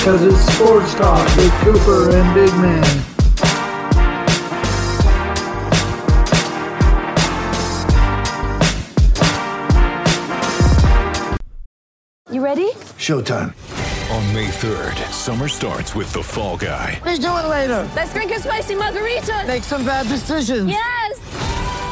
Because it's sports talk with Cooper and Big Man. You ready? Showtime. On May 3rd, summer starts with The Fall Guy. Let's do it later. Let's drink a spicy margarita. Make some bad decisions. Yes.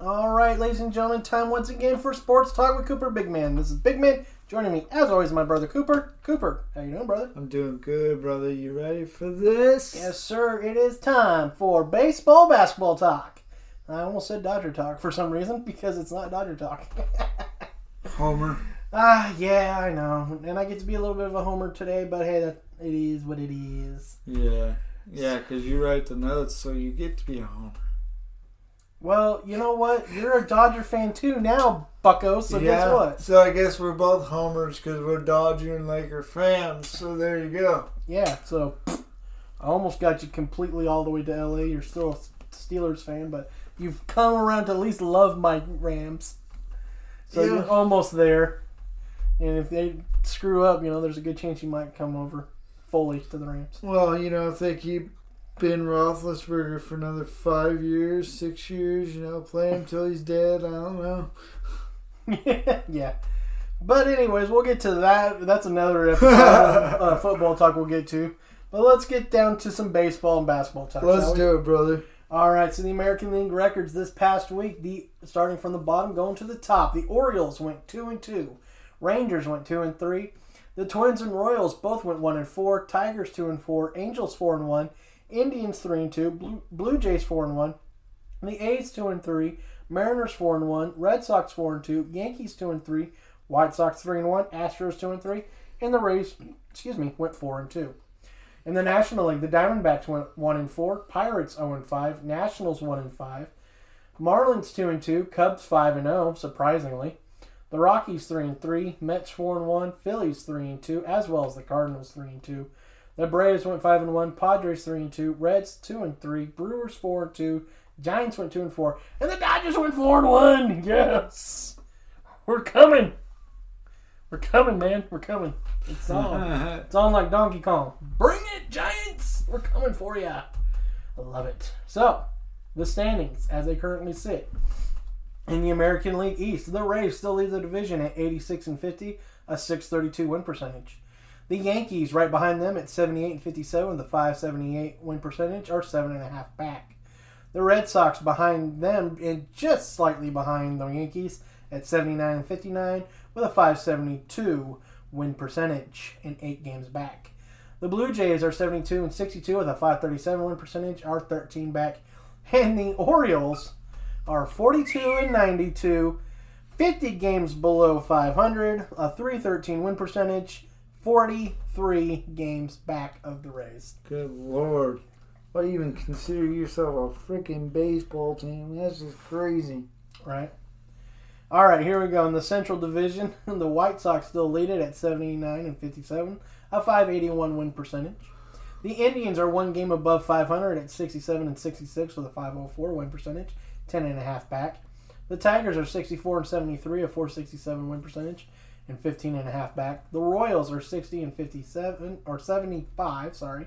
All right, ladies and gentlemen, time once again for Sports Talk with Cooper Big Man. This is Big Man. Joining me, as always, my brother Cooper. Cooper, how you doing, brother? I'm doing good, brother. You ready for this? Yes, sir. It is time for baseball, basketball talk. I almost said Dodger talk for some reason because it's not Dodger talk. Homer. ah, yeah, I know, and I get to be a little bit of a homer today, but hey, that it is what it is. Yeah. Yeah, because you write the notes, so you get to be a homer. Well, you know what? You're a Dodger fan too now, Bucko. So guess what? So I guess we're both homers because we're Dodger and Laker fans. So there you go. Yeah, so I almost got you completely all the way to LA. You're still a Steelers fan, but you've come around to at least love my Rams. So Yeah. you're almost there. And if they screw up, you know, there's a good chance you might come over fully to the Rams. Well, you know, if they keep Ben Roethlisberger for another five years, six years, you know, play him till he's dead. I don't know. yeah. But anyways, we'll get to that. That's another episode of uh, football talk we'll get to. But let's get down to some baseball and basketball talk. Let's do it, brother. All right, so the American League records this past week, the starting from the bottom going to the top. The Orioles went two and two, Rangers went two and three, the Twins and Royals both went one and four, Tigers two and four, Angels four and one, Indians three and two, Blue, Blue Jays four and one, the A's two and three, Mariners four and one, Red Sox four and two, Yankees two and three, White Sox three and one, Astros two and three, and the Rays, excuse me, went four and two. In the National League, the Diamondbacks went one and four, Pirates zero and five, Nationals one and five, Marlins two and two, Cubs five and zero, surprisingly. The Rockies three and three, Mets four and one, Phillies three and two, as well as the Cardinals three and two. The Braves went five and one, Padres three and two, Reds two and three, Brewers four and two, Giants went two and four, and the Dodgers went four and one. Yes, we're coming. We're coming, man. We're coming. It's on. it's on like Donkey Kong. Bring it, Giants. We're coming for you. I love it. So, the standings as they currently sit in the American League East, the Rays still lead the division at 86 and 50, a 632 win percentage. The Yankees right behind them at 78 and 57, the 578 win percentage are seven and a half back. The Red Sox behind them and just slightly behind the Yankees at 79 and 59 with a 572 win percentage and eight games back. The Blue Jays are 72 and 62 with a 537 win percentage, are 13 back. And the Orioles are 42 and 92, 50 games below 500, a 313 win percentage, 43 games back of the Rays. Good lord. Why do you even consider yourself a freaking baseball team? That's just crazy. right? All right, here we go. In the Central Division, the White Sox still lead it at 79 and 57, a 581 win percentage. The Indians are one game above 500 at 67 and 66 with a 504 win percentage, 10 and a half back. The Tigers are 64 and 73, a 467 win percentage, and 15 and a half back. The Royals are 60 and 57 or 75, sorry,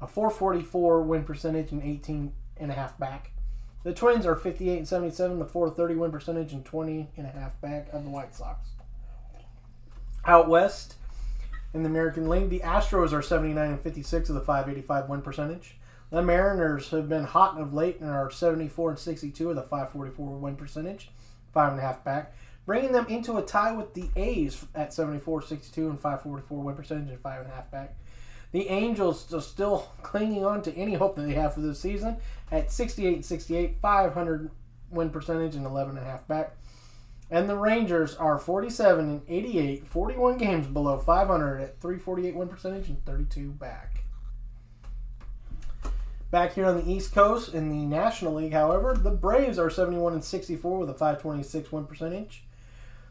a 444 win percentage and 18 and a half back. The Twins are 58 and 77, the 430 win percentage and 20 and a half back of the White Sox. Out west in the American League, the Astros are 79 and 56 with a 585 win percentage. The Mariners have been hot of late and are 74 and 62 with a 544 win percentage, five and a half back, bringing them into a tie with the A's at 74 62 and 544 win percentage and five and a half back. The Angels are still clinging on to any hope that they have for this season at 68 68, 500 win percentage and 11 and a half back. And the Rangers are 47 and 88, 41 games below 500 at 348 win percentage and 32 back. Back here on the East Coast in the National League, however, the Braves are 71 and 64 with a 526 win percentage.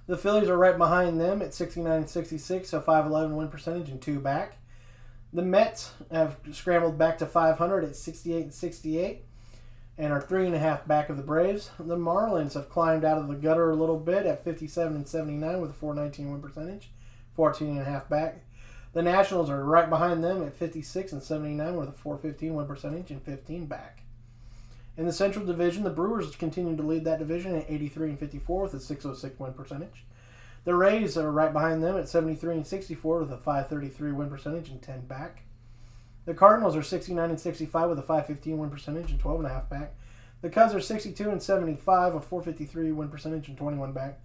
The Phillies are right behind them at 69 and 66, a 511 win percentage and two back. The Mets have scrambled back to 500 at 68 and 68 and are three and a half back of the Braves. The Marlins have climbed out of the gutter a little bit at 57 and 79 with a 419 win percentage, 14 and a half back. The Nationals are right behind them at 56 and 79 with a 415 win percentage and 15 back. In the Central Division, the Brewers continue to lead that division at 83 and 54 with a 606 win percentage. The Rays are right behind them at 73 and 64 with a 533 win percentage and 10 back. The Cardinals are 69 and 65 with a 515 win percentage and 12 and a half back. The Cubs are 62 and 75, with a 453 win percentage and 21 back.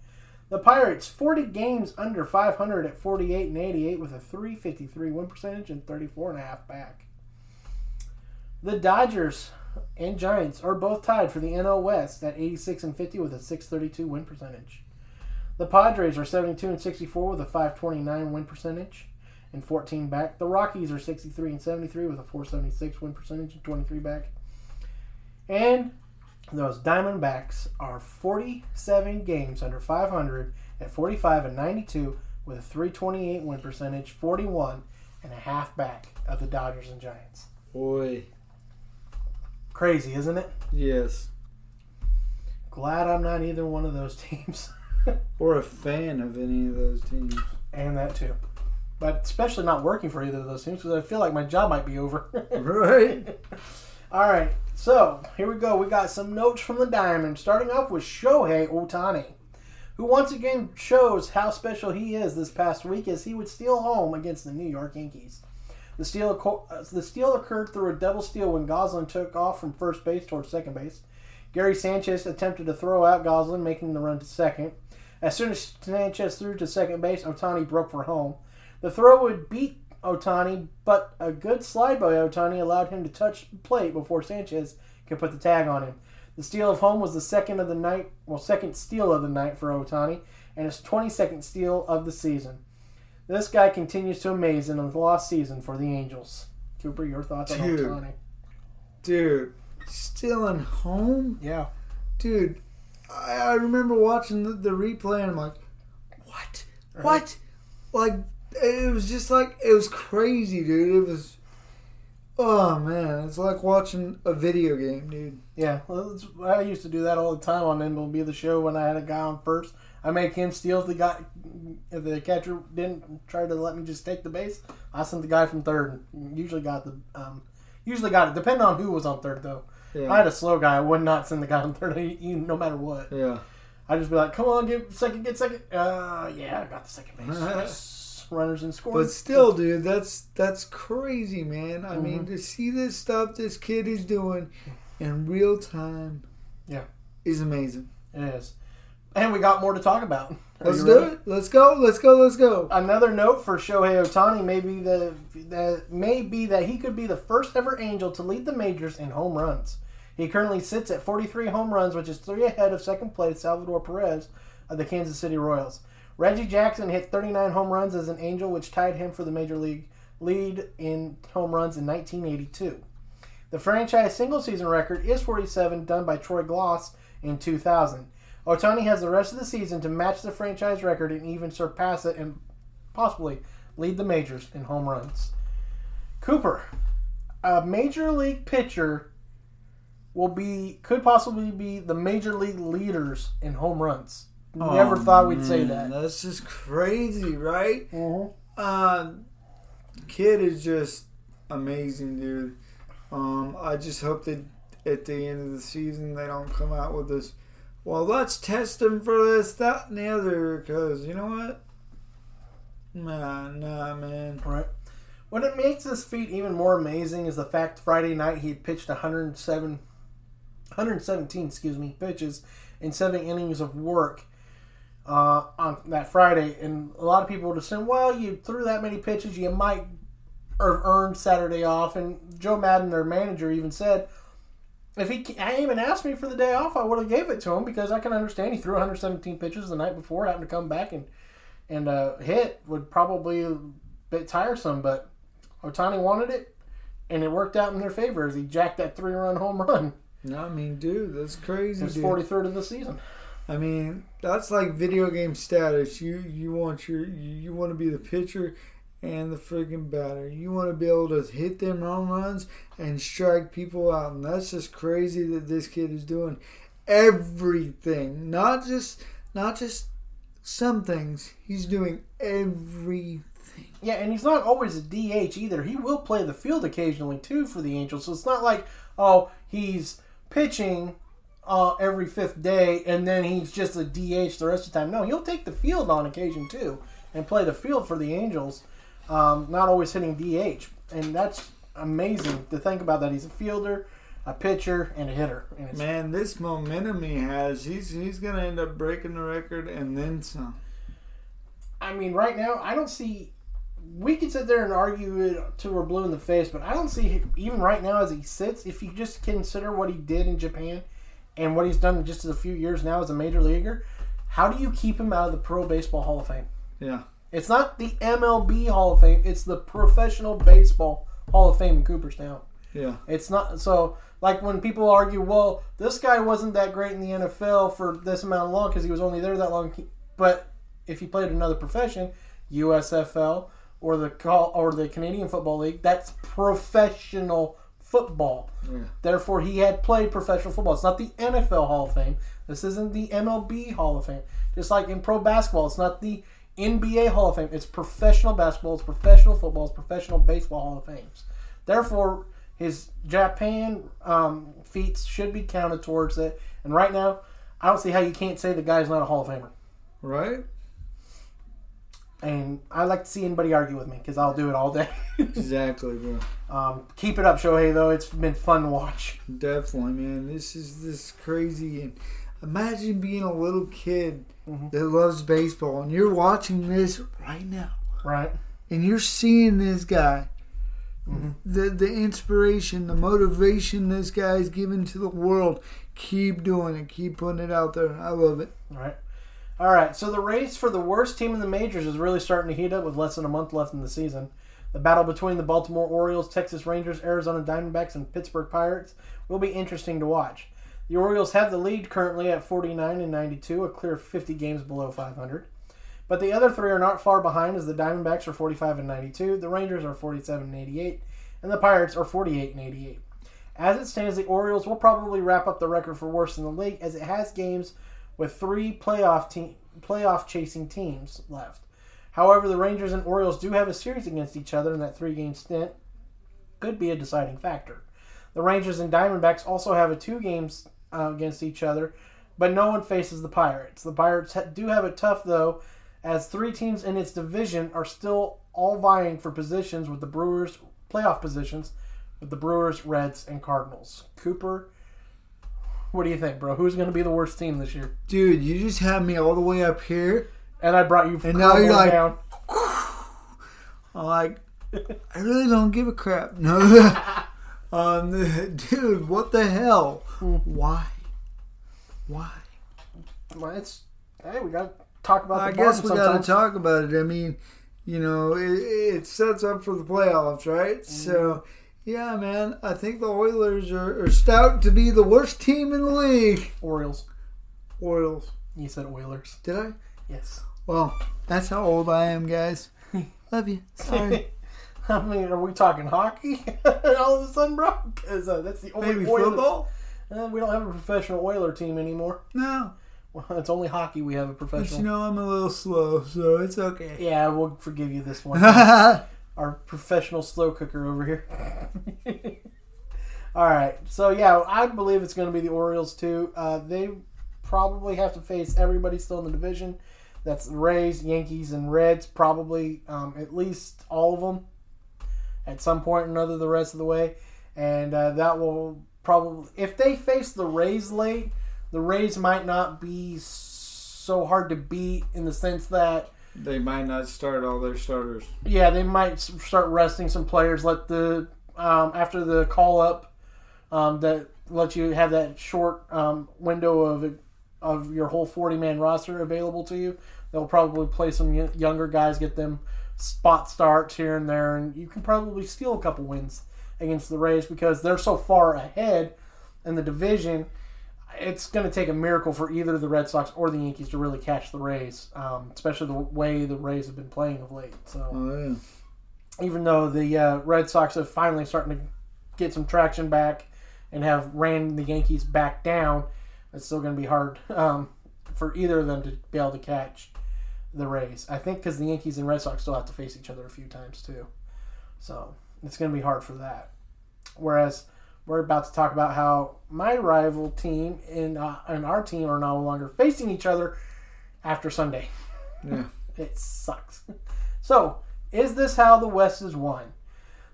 The Pirates 40 games under 500 at 48 and 88 with a 353 win percentage and 34 and a half back. The Dodgers and Giants are both tied for the NL West at 86 and 50 with a 632 win percentage. The Padres are 72 and 64 with a 529 win percentage and 14 back. The Rockies are 63 and 73 with a 476 win percentage and 23 back. And those Diamondbacks are 47 games under 500 at 45 and 92 with a 328 win percentage, 41 and a half back of the Dodgers and Giants. Boy, Crazy, isn't it? yes. Glad I'm not either one of those teams. Or a fan of any of those teams. and that too. But especially not working for either of those teams because I feel like my job might be over. Right? All right, so here we go. We got some notes from the Diamond, starting off with Shohei Ohtani, who once again shows how special he is this past week as he would steal home against the New York Yankees. The steal, uh, the steal occurred through a double steal when Gosselin took off from first base towards second base. Gary Sanchez attempted to throw out Gosselin, making the run to second. As soon as Sanchez threw to second base, Ohtani broke for home. The throw would beat Ohtani, but a good slide by Ohtani allowed him to touch plate before Sanchez could put the tag on him. The steal of home was the second of the night, well, second steal of the night for Ohtani, and his 22nd steal of the season. This guy continues to amaze in the lost season for the Angels. Cooper, your thoughts on Dude. Ohtani? Dude, stealing home? Yeah. Dude, I, I remember watching the, the replay and I'm like, what? What? Like, it was just like, it was crazy, dude. It was, oh man, it's like watching a video game, dude. Yeah, well, I used to do that all the time on MLB The Show when I had a guy on first. I make him steal the guy, if the catcher didn't try to let me just take the base. I sent the guy from third. Usually got the, um, usually got it. Depending on who was on third though. If I had a slow guy. I would not send the guy on third, no matter what. Yeah. I'd just be like, "Come on, get second, get second. Uh, yeah, I got the second base. Yes. Runners in scoring. But still, dude, that's that's crazy, man. I mean, Mm-hmm. to see this stuff this kid is doing in real time, Yeah. is amazing. it is. And we got more to talk about. Are Let's do ready? it. Let's go. Let's go. Let's go. Another note for Shohei Ohtani may be the that may be that he could be the first ever Angel to lead the majors in home runs. He currently sits at 43 home runs, which is three ahead of second place Salvador Perez of the Kansas City Royals. Reggie Jackson hit 39 home runs as an Angel, which tied him for the major league lead in home runs in 1982. The franchise single season record is 47, done by Troy Glaus in 2000. Ohtani has the rest of the season to match the franchise record and even surpass it and possibly lead the majors in home runs. Cooper, a major league pitcher will be could possibly be the major league leaders in home runs. Never Oh, thought we'd say that. That's just crazy, right? Mhm. Uh, kid is just amazing, dude. Um, I just hope that at the end of the season they don't come out with this. Well, let's test him for this, that, and the other. Because you know what? Nah, nah, man. Right. What it makes this feat even more amazing is the fact Friday night he had pitched 107, 117, excuse me, pitches in seven innings of work uh, on that Friday, and a lot of people would assume, well, you threw that many pitches, you might have earned Saturday off. And Joe Maddon, their manager, even said, if he came and asked me for the day off, I would have gave it to him because I can understand he threw 117 pitches the night before, having to come back and and uh, hit would probably a bit tiresome, but Ohtani wanted it, and it worked out in their favor as he jacked that three-run home run. No, I mean, dude, that's crazy. His 43rd of the season. I mean, that's like video game status. You you want your you want to be the pitcher and the freaking batter. You want to be able to hit them home runs and strike people out, and that's just crazy that this kid is doing everything. Not just not just some things. He's doing everything. Yeah, and he's not always a DH either. He will play the field occasionally too for the Angels. So it's not like oh he's pitching uh, every fifth day and then he's just a DH the rest of the time. No, he'll take the field on occasion too and play the field for the Angels. Um, not always hitting DH, and that's amazing to think about that he's a fielder, a pitcher, and a hitter. And Man, this momentum he has, he's he's gonna end up breaking the record and then some. I mean, right now, I don't see. We could sit there and argue it till we're blue in the face, but I don't see even right now as he sits. If you just consider what he did in Japan and what he's done in just a few years now as a major leaguer, how do you keep him out of the Pro Baseball Hall of Fame? Yeah. It's not the MLB Hall of Fame; it's the Professional Baseball Hall of Fame in Cooperstown. Yeah. It's not so like when people argue, well, this guy wasn't that great in the NFL for this amount of long because he was only there that long. But if he played another profession, USFL or the call or the Canadian Football League, that's professional football. Therefore, he had played professional football. It's not the NFL Hall of Fame. This isn't the MLB Hall of Fame. Just like in pro basketball, it's not the NBA Hall of Fame. It's professional basketball. It's professional football. It's professional baseball Hall of Fames. Therefore, his Japan um, feats should be counted towards it. And right now, I don't see how you can't say the guy's not a Hall of Famer. Right? And I like to see anybody argue with me because I'll do it all day. Exactly, bro. um, keep it up, Shohei. Though it's been fun to watch. Definitely, man. This is this crazy and imagine being a little kid Mm-hmm. that loves baseball and you're watching this right now. Right. And you're seeing this guy. Mm-hmm. The the inspiration, the motivation this guy's giving to the world. Keep doing it. Keep putting it out there. I love it. All right. All right. So the race for the worst team in the majors is really starting to heat up with less than a month left in the season. The battle between the Baltimore Orioles, Texas Rangers, Arizona Diamondbacks, and Pittsburgh Pirates will be interesting to watch. The Orioles have the lead currently at 49 and 92, a clear 50 games below 500. But the other three are not far behind as the Diamondbacks are 45 and 92, the Rangers are 47 and 88, and the Pirates are 48 and 88. As it stands, the Orioles will probably wrap up the record for worst in the league as it has games with three playoff playoff chasing teams left. However, the Rangers and Orioles do have a series against each other and that three game stint. Could be a deciding factor. The Rangers and Diamondbacks also have a two games uh, against each other, but no one faces the Pirates. The Pirates ha- do have it tough though, as three teams in its division are still all vying for positions with the Brewers playoff positions with the Brewers, Reds, and Cardinals. Cooper, what do you think, bro? Who's going to be the worst team this year? Dude, you just had me all the way up here. And I brought you And now you're like- down. I'm like, I really don't give a crap. No, um, dude, what the hell? Why? Why? Well, it's hey, we got to talk about. I guess we got to talk about it. I mean, you know, it, it sets up for the playoffs, right? So, yeah, man, I think the Oilers are, are stout to be the worst team in the league. Orioles. Orioles. You said Oilers. Did I? Yes. Well, that's how old I am, guys. Love you. Sorry. I mean, are we talking hockey all of a sudden, bro? Because uh, that's the only Maybe Oilers- football? Uh, we don't have a professional Oiler team anymore. No. Well, it's only hockey we have a professional. But you know, I'm a little slow, so it's okay. yeah, we'll forgive you this one. Our professional slow cooker over here. All right, so yeah, I believe it's going to be the Orioles too. Uh, they probably have to face everybody still in the division. That's the Rays, Yankees, and Reds. Probably um, at least all of them at some point or another the rest of the way, and uh, that will probably if they face the Rays late, the Rays might not be so hard to beat in the sense that They might not start all their starters. yeah, they might start resting some players. Let the um, after the call up um, that let you have that short um, window of of your whole forty man roster available to you. They'll probably play some younger guys, get them spot starts here and there, and you can probably steal a couple wins against the Rays because they're so far ahead in the division. It's going to take a miracle for either the Red Sox or the Yankees to really catch the Rays, um, especially the way the Rays have been playing of late. So Oh, yeah. even though the uh, Red Sox are finally starting to get some traction back and have ran the Yankees back down, it's still going to be hard um, for either of them to be able to catch the Rays. I think because the Yankees and Red Sox still have to face each other a few times too, so it's going to be hard for that. Whereas we're about to talk about how my rival team and uh, and our team are no longer facing each other after Sunday. Yeah. it sucks. So, is this how the West is won?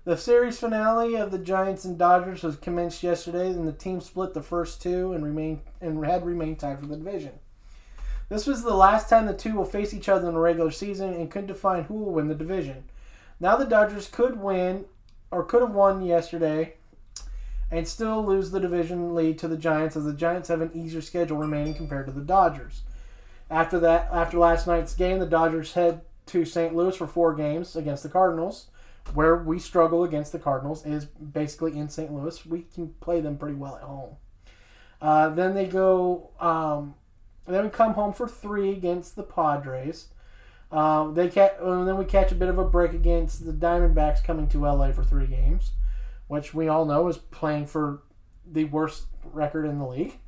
The series finale of the Giants and Dodgers was commenced yesterday, and the team split the first two and remained and had remained tied for the division. This was the last time the two will face each other in the regular season and could define who will win the division. Now the Dodgers could win or could have won yesterday and still lose the division lead to the Giants as the Giants have an easier schedule remaining compared to the Dodgers. After that, after last night's game, the Dodgers head to St. Louis for four games against the Cardinals. Where we struggle against the Cardinals is basically in St. Louis. We can play them pretty well at home. Uh, then they go. Um, then we come home for three against the Padres. Um, they ca- and then we catch a bit of a break against the Diamondbacks coming to LA for three games, which we all know is playing for the worst record in the league.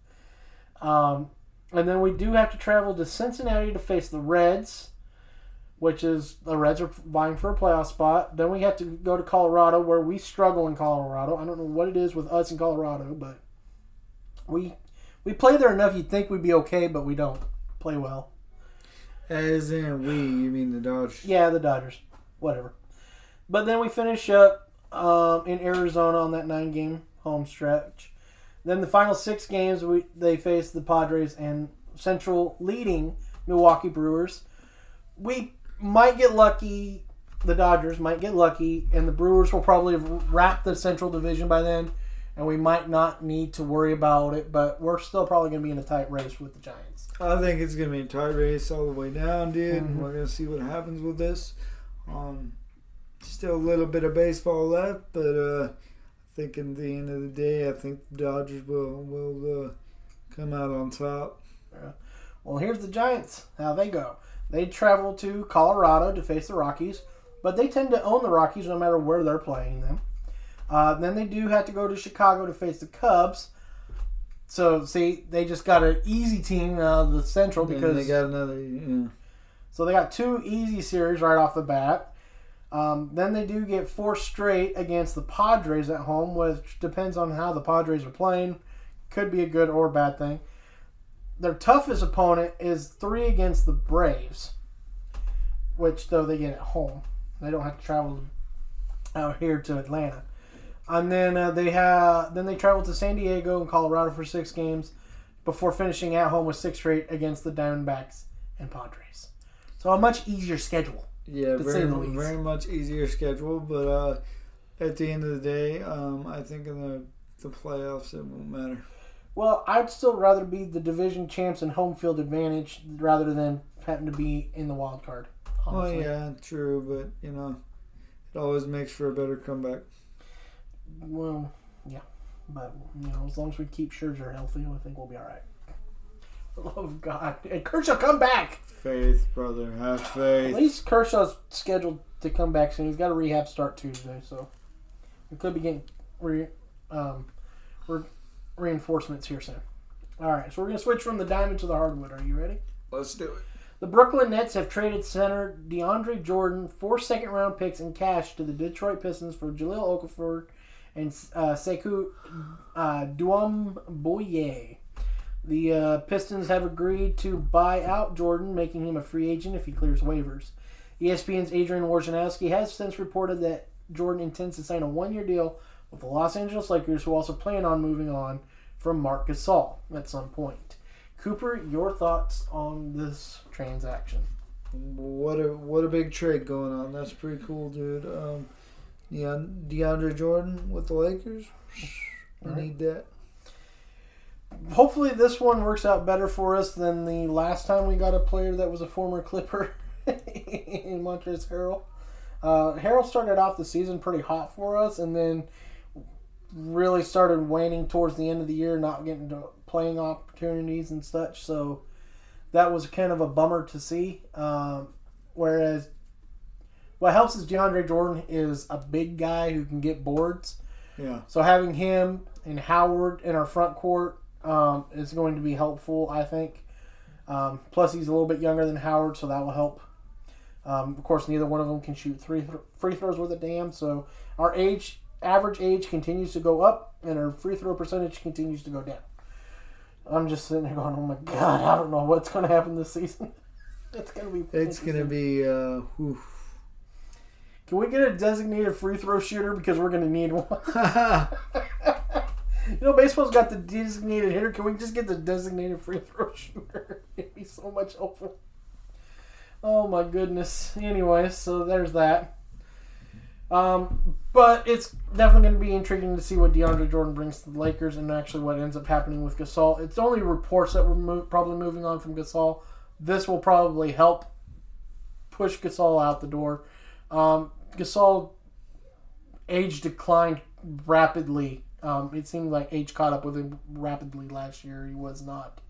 um, and then we do have to travel to Cincinnati to face the Reds, which is the Reds are vying for a playoff spot. Then we have to go to Colorado, where we struggle in Colorado. I don't know what it is with us in Colorado, but we we play there enough. You'd think we'd be okay, but we don't play well. As in we, you mean the Dodgers? Yeah, the Dodgers, whatever. But then we finish up um, in Arizona on that nine-game home stretch. Then the final six games, we they face the Padres and Central leading Milwaukee Brewers. We might get lucky. The Dodgers might get lucky, and the Brewers will probably have wrapped the Central Division by then, and we might not need to worry about it. But we're still probably going to be in a tight race with the Giants. I think it's gonna be a tight race all the way down, dude. We're gonna see what happens with this. Um, still a little bit of baseball left, but uh, I think in the end of the day, I think the Dodgers will will uh, come out on top. Well, here's the Giants. How they go. They travel to Colorado to face the Rockies, but they tend to own the Rockies no matter where they're playing them. Uh, then they do have to go to Chicago to face the Cubs. So, see, they just got an easy team out of the Central And because they got another. Yeah. so they got two easy series right off the bat. Um, then they do get four straight against the Padres at home, which depends on how the Padres are playing. Could be a good or bad thing. Their toughest opponent is three against the Braves, which though they get at home, they don't have to travel out here to Atlanta. And then uh, they have then they travel to San Diego and Colorado for six games before finishing at home with six straight against the Diamondbacks and Padres. So a much easier schedule. Yeah, very, say the least. very much easier schedule, but uh, at the end of the day, um, I think in the the playoffs it won't matter. Well, I'd still rather be the division champs and home field advantage rather than having to be in the wild card. Well, honestly. yeah, true, but you know, it always makes for a better comeback. Well, yeah, but you know, as long as we keep Scherzer healthy, I think we'll be all right. love of God. And Kershaw, come back. Faith, brother, have faith. At least Kershaw's scheduled to come back soon. He's got a rehab start Tuesday, so we could be getting re, um, re, reinforcements here soon. All right, so we're going to switch from the diamond to the hardwood. Are you ready? Let's do it. The Brooklyn Nets have traded center DeAndre Jordan, four second round picks and cash to the Detroit Pistons for Jahlil Okafor and uh, Sekou uh. The uh, Pistons have agreed to buy out Jordan, making him a free agent if he clears waivers. ESPN's Adrian Wojnarowski has since reported that Jordan intends to sign a one year deal with the Los Angeles Lakers, who also plan on moving on from Marc Gasol at some point. Cooper, your thoughts on this transaction? What a what a big trade going on. That's pretty cool, dude. Um, DeAndre Jordan with the Lakers. I need that. Hopefully, this one works out better for us than the last time we got a player that was a former Clipper in Montrezl Harrell. Uh, Harrell started off the season pretty hot for us, and then really started waning towards the end of the year, not getting to playing opportunities and such. So that was kind of a bummer to see. Um, whereas what helps is DeAndre Jordan is a big guy who can get boards. Yeah. So having him and Howard in our front court um, is going to be helpful, I think. Um, plus, he's a little bit younger than Howard, so that will help. Um, of course, neither one of them can shoot three th- free throws worth a damn. So our age, average age, continues to go up, and our free throw percentage continues to go down. I'm just sitting there going, "Oh my god, I don't know what's going to happen this season." it's going to be. It's gonna be uh whew. Can we get a designated free throw shooter because we're going to need one? You know, baseball's got the designated hitter. Can we just get the designated free throw shooter? It'd be so much helpful. Oh my goodness. Anyway, so there's that. Um, but it's definitely going to be intriguing to see what DeAndre Jordan brings to the Lakers and actually what ends up happening with Gasol. It's only reports that we're mo- probably moving on from Gasol. This will probably help push Gasol out the door. Um, Gasol age declined rapidly. Um, it seemed like age caught up with him rapidly last year. He was not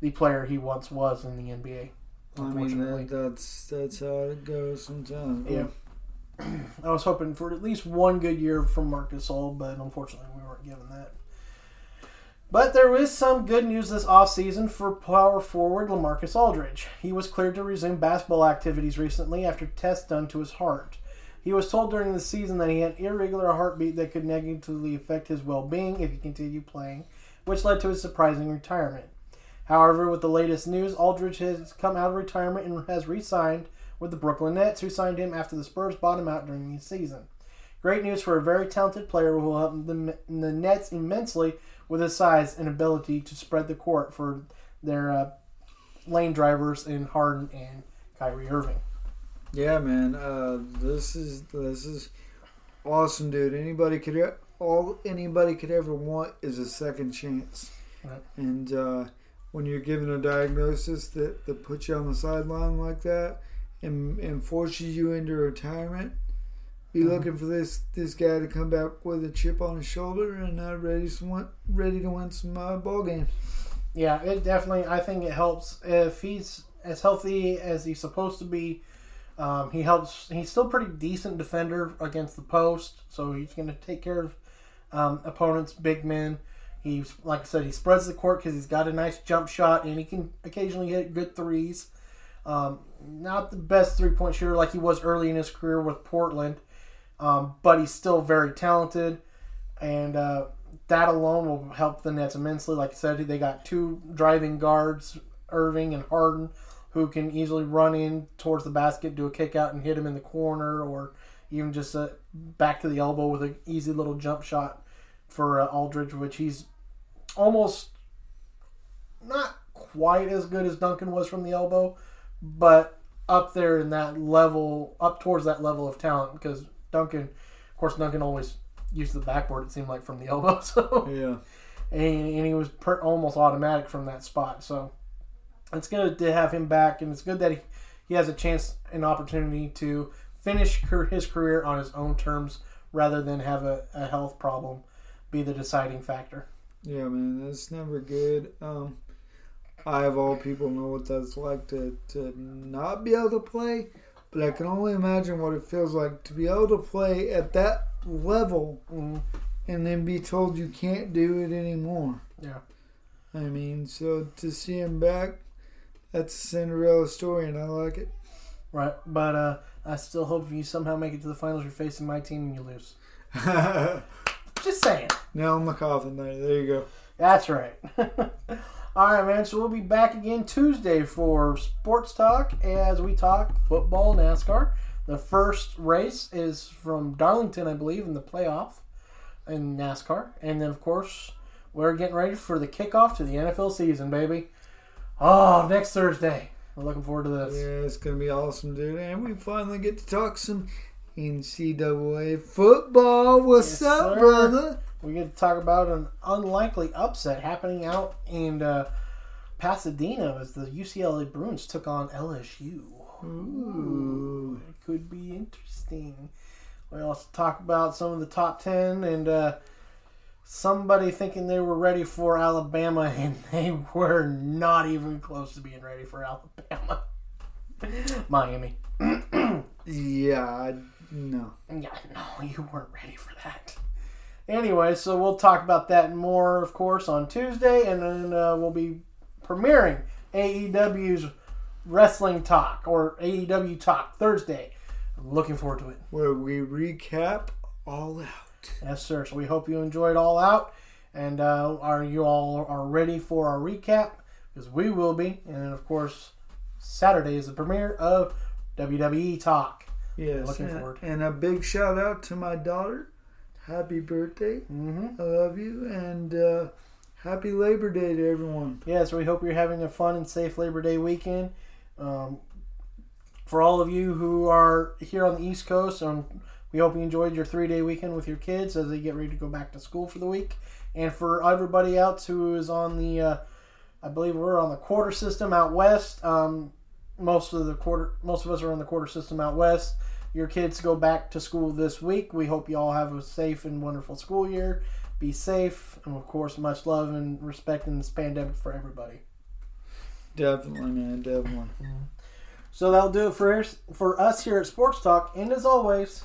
the player he once was in the NBA. I mean Unfortunately, that, that's that's how it goes sometimes. Yeah. I was hoping for at least one good year from Marcus Gasol, but unfortunately we weren't given that. But there is some good news this offseason for power forward LaMarcus Aldridge. He was cleared to resume basketball activities recently after tests done to his heart. He was told during the season that he had irregular heartbeat that could negatively affect his well-being if he continued playing, which led to his surprising retirement. However, with the latest news, Aldridge has come out of retirement and has re-signed with the Brooklyn Nets, who signed him after the Spurs bought him out during the season. Great news for a very talented player who will help the, the Nets immensely with his size and ability to spread the court for their uh, lane drivers in Harden and Kyrie Irving. Yeah, man. Uh, this is this is awesome, dude. Anybody could all anybody could ever want is a second chance. Right. And uh, when you're given a diagnosis that, that puts you on the sideline like that and and forces you into retirement, be Mm-hmm. looking for this this guy to come back with a chip on his shoulder and uh, ready to win, ready to win some uh, ball games. Yeah, it definitely. I think it helps if he's as healthy as he's supposed to be. Um, he helps. He's still pretty decent defender against the post, so he's going to take care of um, opponents, big men. He's like I said, he spreads the court because he's got a nice jump shot and he can occasionally hit good threes. Um, not the best three point shooter like he was early in his career with Portland, um, but he's still very talented, and uh, that alone will help the Nets immensely. Like I said, they got two driving guards, Irving and Harden, who can easily run in towards the basket, do a kick out, and hit him in the corner, or even just uh, back to the elbow with an easy little jump shot for uh, Aldridge, which he's almost not quite as good as Duncan was from the elbow, but up there in that level, up towards that level of talent. Because Duncan, of course, Duncan always used the backboard. It seemed like from the elbow, so Yeah. and, and he was per, almost automatic from that spot. So it's good to have him back, and it's good that he, he has a chance, an opportunity to finish his career on his own terms rather than have a, a health problem be the deciding factor. Yeah, man, that's never good. Um, I, of all people, know what that's like to, to not be able to play, but I can only imagine what it feels like to be able to play at that level Mhm. and then be told you can't do it anymore. Yeah. I mean, so to see him back, that's a Cinderella story, and I like it. Right, but uh, I still hope if you somehow make it to the finals, you're facing my team and you lose. Just saying. Nail in the coffin there. There you go. That's right. All right, man. So we'll be back again Tuesday for sports talk as we talk football, NASCAR. The first race is from Darlington, I believe, in the playoff in NASCAR, and then of course we're getting ready for the kickoff to the NFL season, baby. Oh, next Thursday. We're looking forward to this. Yeah, it's gonna be awesome, dude. And we finally get to talk some NCAA football. What's Yes, up, sir. brother? We get to talk about an unlikely upset happening out in uh, Pasadena as the UCLA Bruins took on LSU. Ooh. It could be interesting. We also talk about some of the top 10 and uh, somebody thinking they were ready for Alabama and they were not even close to being ready for Alabama. Miami. Yeah, no. Yeah, no, you weren't ready for that. Anyway, so we'll talk about that more, of course, on Tuesday, and then uh, we'll be premiering AEW's Wrestling Talk or AEW Talk Thursday. I'm Looking forward to it. Where we recap all out. Yes, sir. So we hope you enjoyed All Out, and uh, are you all are ready for our recap? Because we will be, and of course Saturday is the premiere of WWE Talk. Yes, Looking and, forward. and a big shout out to my daughter. Happy birthday. Mm-hmm. I love you. And uh, happy Labor Day to everyone. Yeah, so we hope you're having a fun and safe Labor Day weekend. Um, for all of you who are here on the East Coast, um, we hope you enjoyed your three day weekend with your kids as they get ready to go back to school for the week. And for everybody else who is on the, uh, I believe we're on the quarter system out west. Um, most of the quarter, most of us are on the quarter system out west. Your kids go back to school this week. We hope you all have a safe and wonderful school year. Be safe, and of course, much love and respect in this pandemic for everybody. Definitely, man. Definitely. So that'll do it for for us here at Sports Talk. And as always,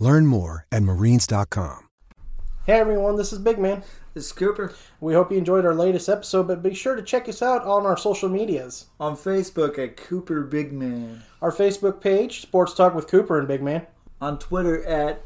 Learn more at marines.com. hey everyone, this is Big Man. This is Cooper We hope you enjoyed our latest episode, but be sure to check us out on our social medias. on Facebook at Cooper Big Man. Our Facebook page, Sports Talk with Cooper and Big Man. On Twitter at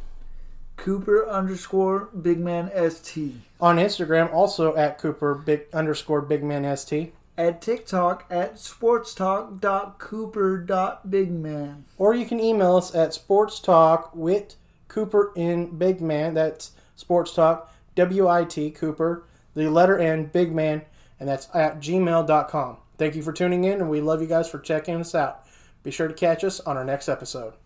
Cooper underscore Big Man ST. On Instagram, also at Cooper Big underscore Big Man ST. At TikTok at sportstalk.cooper.bigman. Or you can email us at Sports Talk with Cooper in Big Man. That's Sports Talk, W I T Cooper, the letter N, Big Man, and that's at gmail.com. Thank you for tuning in, and we love you guys for checking us out. Be sure to catch us on our next episode.